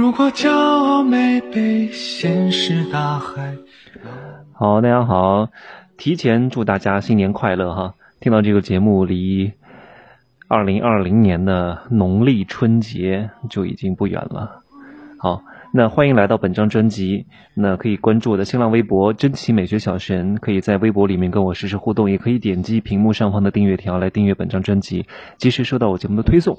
如果骄傲没被现实大海。好，大家好，提前祝大家新年快乐哈！听到这个节目，离二零二零年的农历春节就已经不远了。好，那欢迎来到本张专辑。那可以关注我的新浪微博“真奇美学小神”，可以在微博里面跟我实时互动，也可以点击屏幕上方的订阅条来订阅本张专辑，及时收到我节目的推送。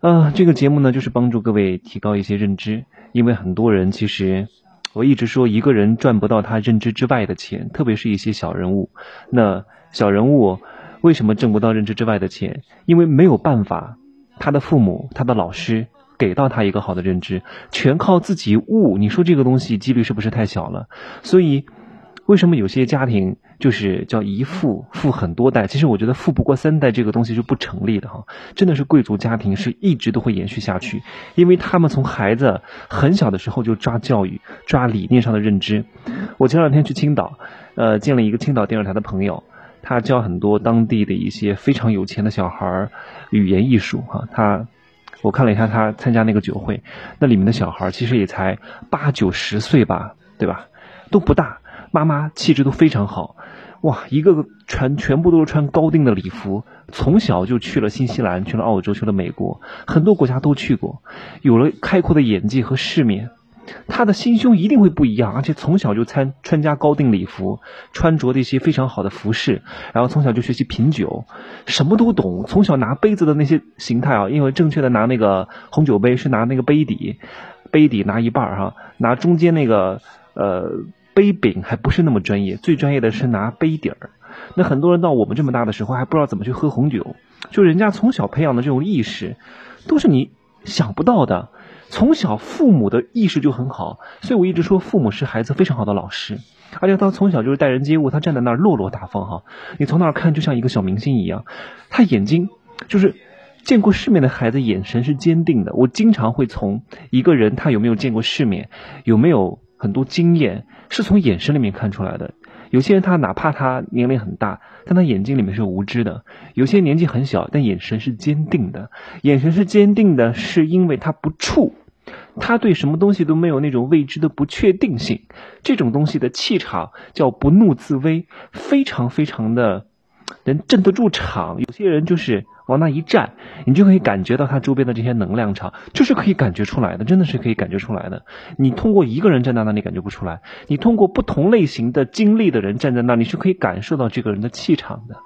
啊，这个节目呢，就是帮助各位提高一些认知，因为很多人其实，我一直说一个人赚不到他认知之外的钱，特别是一些小人物。那小人物为什么挣不到认知之外的钱？因为没有办法，他的父母、他的老师给到他一个好的认知，全靠自己悟。你说这个东西几率是不是太小了？所以，为什么有些家庭？就是叫一富富很多代，其实我觉得富不过三代这个东西是不成立的哈，真的是贵族家庭是一直都会延续下去，因为他们从孩子很小的时候就抓教育、抓理念上的认知。我前两天去青岛，呃，见了一个青岛电视台的朋友，他教很多当地的一些非常有钱的小孩儿语言艺术哈。他我看了一下他参加那个酒会，那里面的小孩其实也才八九十岁吧，对吧？都不大，妈妈气质都非常好。哇，一个个穿全部都是穿高定的礼服，从小就去了新西兰，去了澳洲，去了美国，很多国家都去过，有了开阔的眼界和世面，他的心胸一定会不一样，而且从小就参穿加高定礼服，穿着的一些非常好的服饰，然后从小就学习品酒，什么都懂，从小拿杯子的那些形态啊，因为正确的拿那个红酒杯是拿那个杯底，杯底拿一半哈，拿中间那个呃。杯柄还不是那么专业，最专业的是拿杯底儿。那很多人到我们这么大的时候还不知道怎么去喝红酒，就人家从小培养的这种意识，都是你想不到的。从小父母的意识就很好，所以我一直说父母是孩子非常好的老师。而且他从小就是待人接物，他站在那儿落落大方哈，你从那儿看就像一个小明星一样。他眼睛就是见过世面的孩子，眼神是坚定的。我经常会从一个人他有没有见过世面，有没有。很多经验是从眼神里面看出来的。有些人他哪怕他年龄很大，但他眼睛里面是无知的；有些年纪很小，但眼神是坚定的。眼神是坚定的，是因为他不怵，他对什么东西都没有那种未知的不确定性。这种东西的气场叫不怒自威，非常非常的能镇得住场。有些人就是。往那一站，你就可以感觉到他周边的这些能量场，就是可以感觉出来的，真的是可以感觉出来的。你通过一个人站在那里感觉不出来，你通过不同类型的经历的人站在那里是可以感受到这个人的气场的，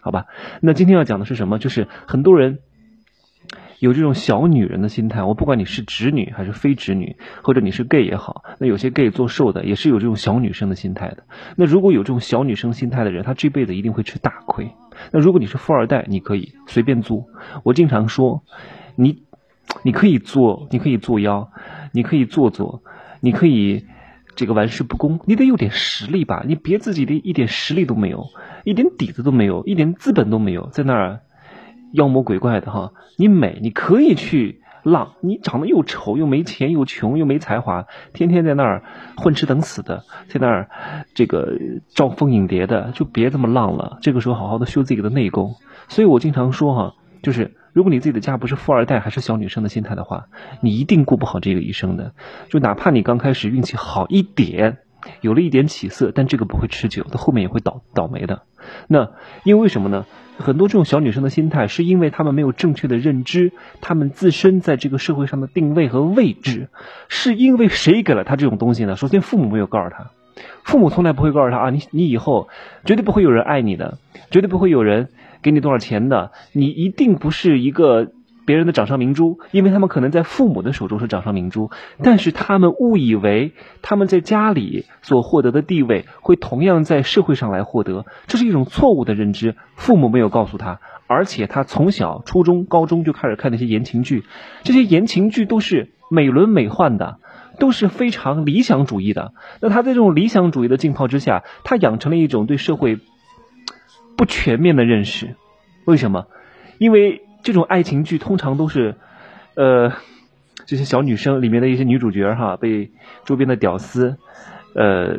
好吧？那今天要讲的是什么？就是很多人。有这种小女人的心态，我不管你是直女还是非直女，或者你是 gay 也好，那有些 gay 做瘦的也是有这种小女生的心态的。那如果有这种小女生心态的人，他这辈子一定会吃大亏。那如果你是富二代，你可以随便做。我经常说，你你可以做，你可以作妖，你可以做作，你可以这个玩世不恭，你得有点实力吧？你别自己的一点实力都没有，一点底子都没有，一点资本都没有，在那儿。妖魔鬼怪的哈，你美，你可以去浪。你长得又丑，又没钱，又穷，又没才华，天天在那儿混吃等死的，在那儿这个招蜂引蝶的，就别这么浪了。这个时候好好的修自己的内功。所以我经常说哈，就是如果你自己的家不是富二代，还是小女生的心态的话，你一定过不好这个一生的。就哪怕你刚开始运气好一点，有了一点起色，但这个不会持久，到后面也会倒倒霉的。那因为什么呢？很多这种小女生的心态，是因为她们没有正确的认知，她们自身在这个社会上的定位和位置，是因为谁给了她这种东西呢？首先，父母没有告诉她，父母从来不会告诉她啊，你你以后绝对不会有人爱你的，绝对不会有人给你多少钱的，你一定不是一个。别人的掌上明珠，因为他们可能在父母的手中是掌上明珠，但是他们误以为他们在家里所获得的地位会同样在社会上来获得，这是一种错误的认知。父母没有告诉他，而且他从小初中、高中就开始看那些言情剧，这些言情剧都是美轮美奂的，都是非常理想主义的。那他在这种理想主义的浸泡之下，他养成了一种对社会不全面的认识。为什么？因为。这种爱情剧通常都是，呃，这些小女生里面的一些女主角哈，被周边的屌丝呃，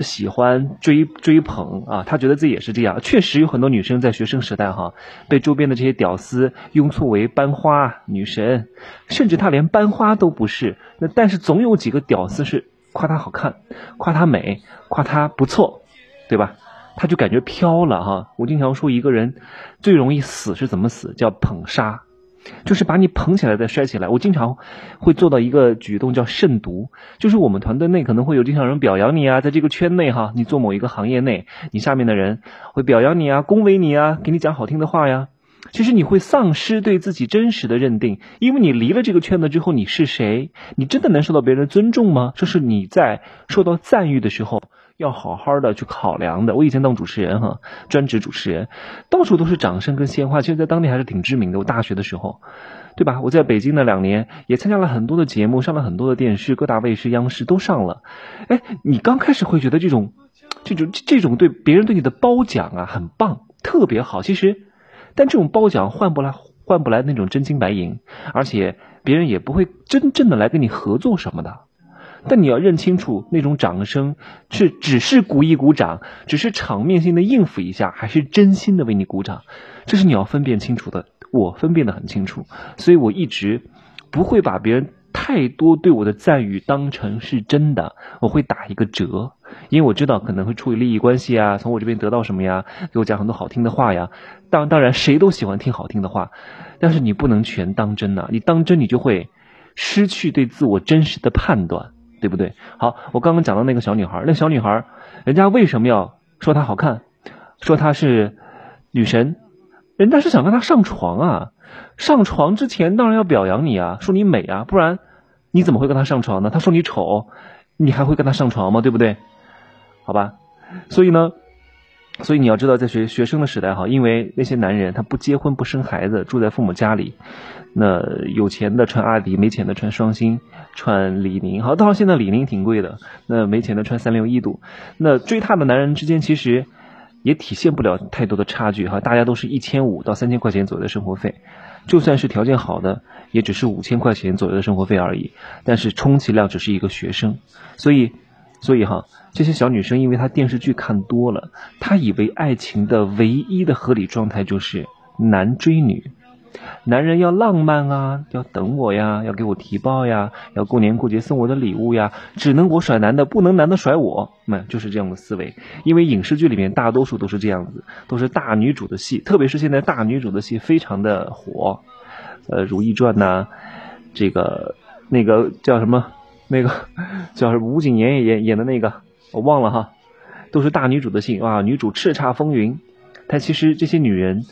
喜欢追追捧啊，她觉得自己也是这样。确实有很多女生在学生时代哈，被周边的这些屌丝拥簇为班花女神，甚至她连班花都不是。那但是总有几个屌丝是夸她好看，夸她美，夸她不错，对吧？他就感觉飘了哈。我经常说一个人最容易死是怎么死，叫捧杀。就是把你捧起来再摔起来。我经常会做到一个举动叫慎独，就是我们团队内可能会有经常人表扬你啊，在这个圈内哈，你做某一个行业内，你下面的人会表扬你啊，恭维你啊，给你讲好听的话呀。其实你会丧失对自己真实的认定，因为你离了这个圈子之后，你是谁？你真的能受到别人的尊重吗？这是你在受到赞誉的时候。要好好的去考量的。我以前当主持人哈，专职主持人，到处都是掌声跟鲜花，其实，在当地还是挺知名的。我大学的时候，对吧？我在北京的两年也参加了很多的节目，上了很多的电视，各大卫视、央视都上了。哎，你刚开始会觉得这种、这种、这种对别人对你的褒奖啊，很棒，特别好。其实，但这种褒奖换不来，换不来那种真金白银，而且别人也不会真正的来跟你合作什么的。但你要认清楚，那种掌声是只是鼓一鼓掌，只是场面性的应付一下，还是真心的为你鼓掌，这是你要分辨清楚的。我分辨得很清楚，所以我一直不会把别人太多对我的赞誉当成是真的，我会打一个折，因为我知道可能会出于利益关系啊，从我这边得到什么呀，给我讲很多好听的话呀。当当然，谁都喜欢听好听的话，但是你不能全当真呐，你当真你就会失去对自我真实的判断。对不对？好，我刚刚讲到那个小女孩，那小女孩，人家为什么要说她好看，说她是女神？人家是想跟她上床啊！上床之前当然要表扬你啊，说你美啊，不然你怎么会跟她上床呢？她说你丑，你还会跟她上床吗？对不对？好吧，所以呢。所以你要知道，在学学生的时代哈，因为那些男人他不结婚不生孩子，住在父母家里，那有钱的穿阿迪，没钱的穿双星，穿李宁。好，到现在李宁挺贵的，那没钱的穿三六一度。那追她的男人之间其实也体现不了太多的差距哈，大家都是一千五到三千块钱左右的生活费，就算是条件好的，也只是五千块钱左右的生活费而已。但是充其量只是一个学生，所以。所以哈，这些小女生，因为她电视剧看多了，她以为爱情的唯一的合理状态就是男追女，男人要浪漫啊，要等我呀，要给我提包呀，要过年过节送我的礼物呀，只能我甩男的，不能男的甩我，那就是这样的思维。因为影视剧里面大多数都是这样子，都是大女主的戏，特别是现在大女主的戏非常的火，呃，《如懿传》呐，这个那个叫什么？那个 叫是吴谨言演演的那个，我忘了哈，都是大女主的戏啊，女主叱咤风云。但其实这些女人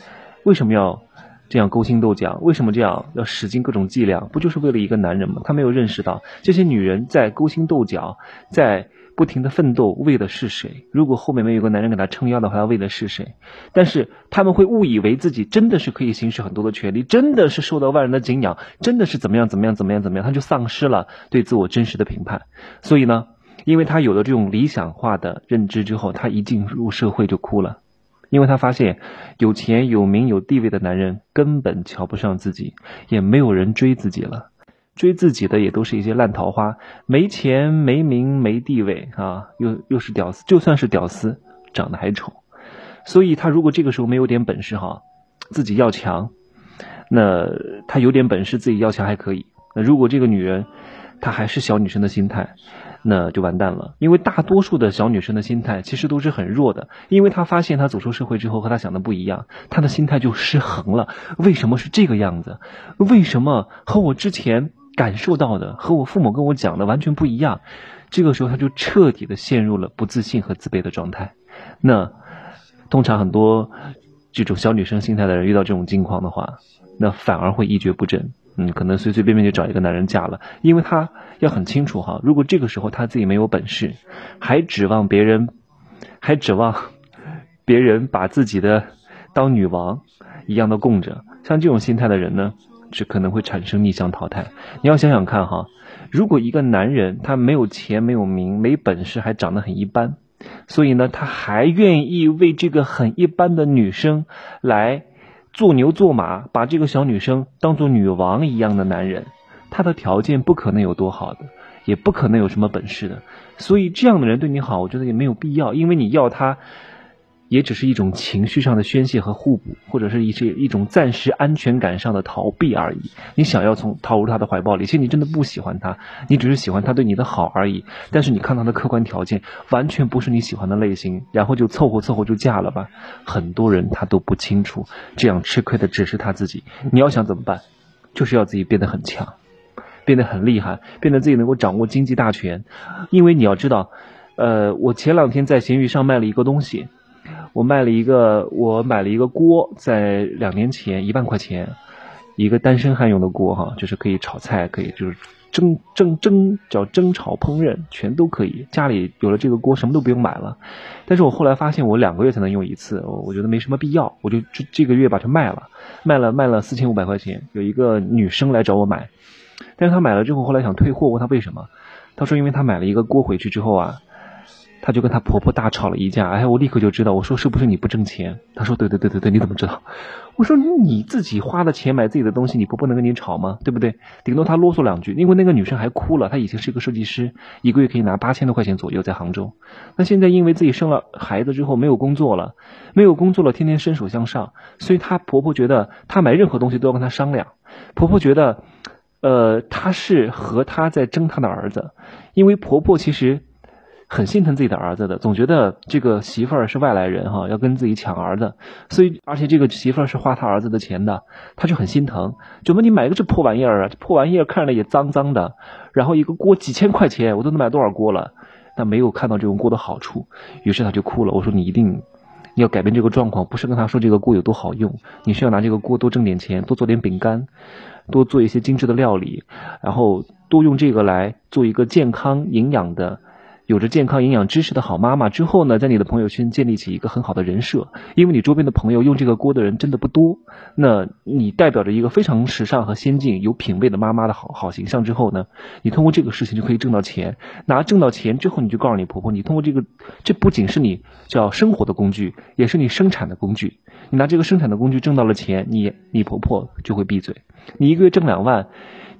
为什么要这样勾心斗角？为什么这样要使尽各种伎俩？不就是为了一个男人吗？她没有认识到这些女人在勾心斗角，在。不停的奋斗为的是谁？如果后面没有个男人给他撑腰的话，他为的是谁？但是他们会误以为自己真的是可以行使很多的权利，真的是受到万人的敬仰，真的是怎么样怎么样怎么样怎么样，他就丧失了对自我真实的评判。所以呢，因为他有了这种理想化的认知之后，他一进入社会就哭了，因为他发现有钱有名有地位的男人根本瞧不上自己，也没有人追自己了。追自己的也都是一些烂桃花，没钱没名没地位啊，又又是屌丝，就算是屌丝，长得还丑，所以他如果这个时候没有点本事哈，自己要强，那他有点本事自己要强还可以，那如果这个女人她还是小女生的心态，那就完蛋了，因为大多数的小女生的心态其实都是很弱的，因为她发现她走出社会之后和她想的不一样，她的心态就失衡了。为什么是这个样子？为什么和我之前？感受到的和我父母跟我讲的完全不一样，这个时候他就彻底的陷入了不自信和自卑的状态。那通常很多这种小女生心态的人遇到这种境况的话，那反而会一蹶不振。嗯，可能随随便便就找一个男人嫁了，因为她要很清楚哈，如果这个时候她自己没有本事，还指望别人，还指望别人把自己的当女王一样的供着，像这种心态的人呢？这可能会产生逆向淘汰。你要想想看哈，如果一个男人他没有钱、没有名、没本事，还长得很一般，所以呢，他还愿意为这个很一般的女生来做牛做马，把这个小女生当做女王一样的男人，他的条件不可能有多好的，也不可能有什么本事的。所以这样的人对你好，我觉得也没有必要，因为你要他。也只是一种情绪上的宣泄和互补，或者是一些一种暂时安全感上的逃避而已。你想要从逃入他的怀抱里，其实你真的不喜欢他，你只是喜欢他对你的好而已。但是你看他的客观条件完全不是你喜欢的类型，然后就凑合凑合就嫁了吧。很多人他都不清楚，这样吃亏的只是他自己。你要想怎么办，就是要自己变得很强，变得很厉害，变得自己能够掌握经济大权。因为你要知道，呃，我前两天在闲鱼上卖了一个东西。我卖了一个，我买了一个锅，在两年前一万块钱，一个单身汉用的锅哈，就是可以炒菜，可以就是蒸蒸蒸叫蒸炒烹饪全都可以。家里有了这个锅，什么都不用买了。但是我后来发现，我两个月才能用一次，我我觉得没什么必要，我就这这个月把它卖了，卖了卖了四千五百块钱。有一个女生来找我买，但是她买了之后，后来想退货，问她为什么？她说因为她买了一个锅回去之后啊。她就跟她婆婆大吵了一架，哎，我立刻就知道，我说是不是你不挣钱？她说对对对对对，你怎么知道？我说你自己花的钱买自己的东西，你婆婆能跟你吵吗？对不对？顶多她啰嗦两句，因为那个女生还哭了，她以前是一个设计师，一个月可以拿八千多块钱左右在杭州，那现在因为自己生了孩子之后没有工作了，没有工作了，天天伸手向上，所以她婆婆觉得她买任何东西都要跟她商量，婆婆觉得，呃，她是和她在争她的儿子，因为婆婆其实。很心疼自己的儿子的，总觉得这个媳妇儿是外来人哈，要跟自己抢儿子，所以而且这个媳妇儿是花他儿子的钱的，他就很心疼。就问你买个这破玩意儿啊？破玩意儿看着也脏脏的，然后一个锅几千块钱，我都能买多少锅了？但没有看到这种锅的好处，于是他就哭了。我说你一定你要改变这个状况，不是跟他说这个锅有多好用，你需要拿这个锅多挣点钱，多做点饼干，多做一些精致的料理，然后多用这个来做一个健康营养的。有着健康营养知识的好妈妈之后呢，在你的朋友圈建立起一个很好的人设，因为你周边的朋友用这个锅的人真的不多，那你代表着一个非常时尚和先进、有品位的妈妈的好好形象之后呢，你通过这个事情就可以挣到钱，拿挣到钱之后，你就告诉你婆婆，你通过这个，这不仅是你叫生活的工具，也是你生产的工具，你拿这个生产的工具挣到了钱，你你婆婆就会闭嘴，你一个月挣两万。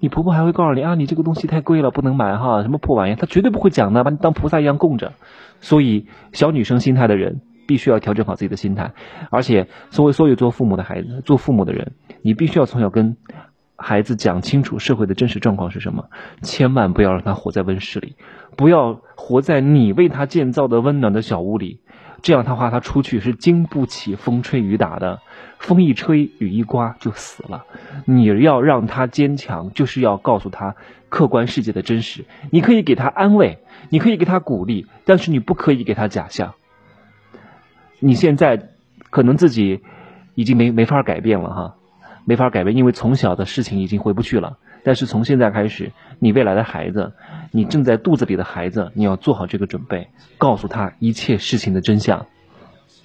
你婆婆还会告诉你啊，你这个东西太贵了，不能买哈，什么破玩意，她绝对不会讲的，把你当菩萨一样供着。所以，小女生心态的人必须要调整好自己的心态，而且作为所有做父母的孩子，做父母的人，你必须要从小跟孩子讲清楚社会的真实状况是什么，千万不要让他活在温室里，不要活在你为他建造的温暖的小屋里。这样的话，他出去是经不起风吹雨打的，风一吹雨一刮就死了。你要让他坚强，就是要告诉他客观世界的真实。你可以给他安慰，你可以给他鼓励，但是你不可以给他假象。你现在可能自己已经没没法改变了哈，没法改变，因为从小的事情已经回不去了。但是从现在开始，你未来的孩子，你正在肚子里的孩子，你要做好这个准备，告诉他一切事情的真相。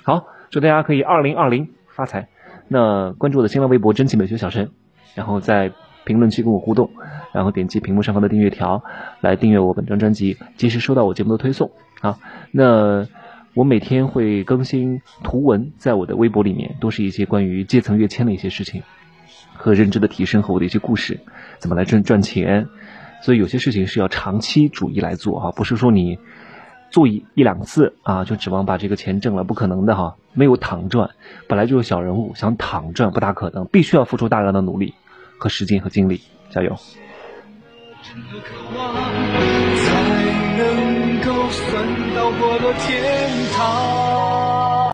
好，祝大家可以二零二零发财。那关注我的新浪微博“真气美学小陈”，然后在评论区跟我互动，然后点击屏幕上方的订阅条来订阅我本张专辑，及时收到我节目的推送。好，那我每天会更新图文在我的微博里面，都是一些关于阶层跃迁的一些事情。和认知的提升和我的一些故事，怎么来赚赚钱？所以有些事情是要长期主义来做哈，不是说你做一一两次啊就指望把这个钱挣了，不可能的哈。没有躺赚，本来就是小人物，想躺赚不大可能，必须要付出大量的努力和时间和精力，加油。才能够算到过了天堂。